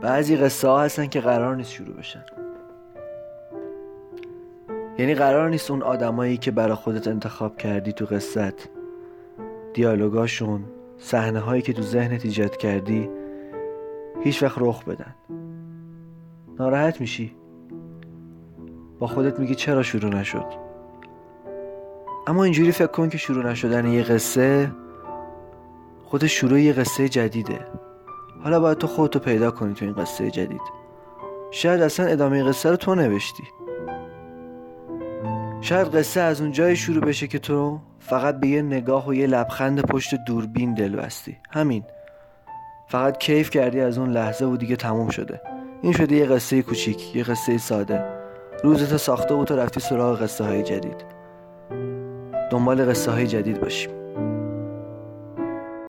بعضی قصه ها هستن که قرار نیست شروع بشن. یعنی قرار نیست اون آدمایی که برا خودت انتخاب کردی تو قصت دیالوگاشون صحنه هایی که تو ذهنت ایجاد کردی هیچ وقت رخ بدن. ناراحت میشی؟ با خودت میگی چرا شروع نشد؟ اما اینجوری فکر کن که شروع نشدن یه قصه خود شروع یه قصه جدیده. حالا باید تو خودتو پیدا کنی تو این قصه جدید. شاید اصلا ادامه قصه رو تو نوشتی. شاید قصه از اون جای شروع بشه که تو فقط به یه نگاه و یه لبخند پشت دوربین دل بستی. همین. فقط کیف کردی از اون لحظه و دیگه تموم شده. این شده یه قصه کوچیک یه قصه ساده. روزتو ساخته و تو رفتی سراغ قصه های جدید. دنبال قصه های جدید باشیم.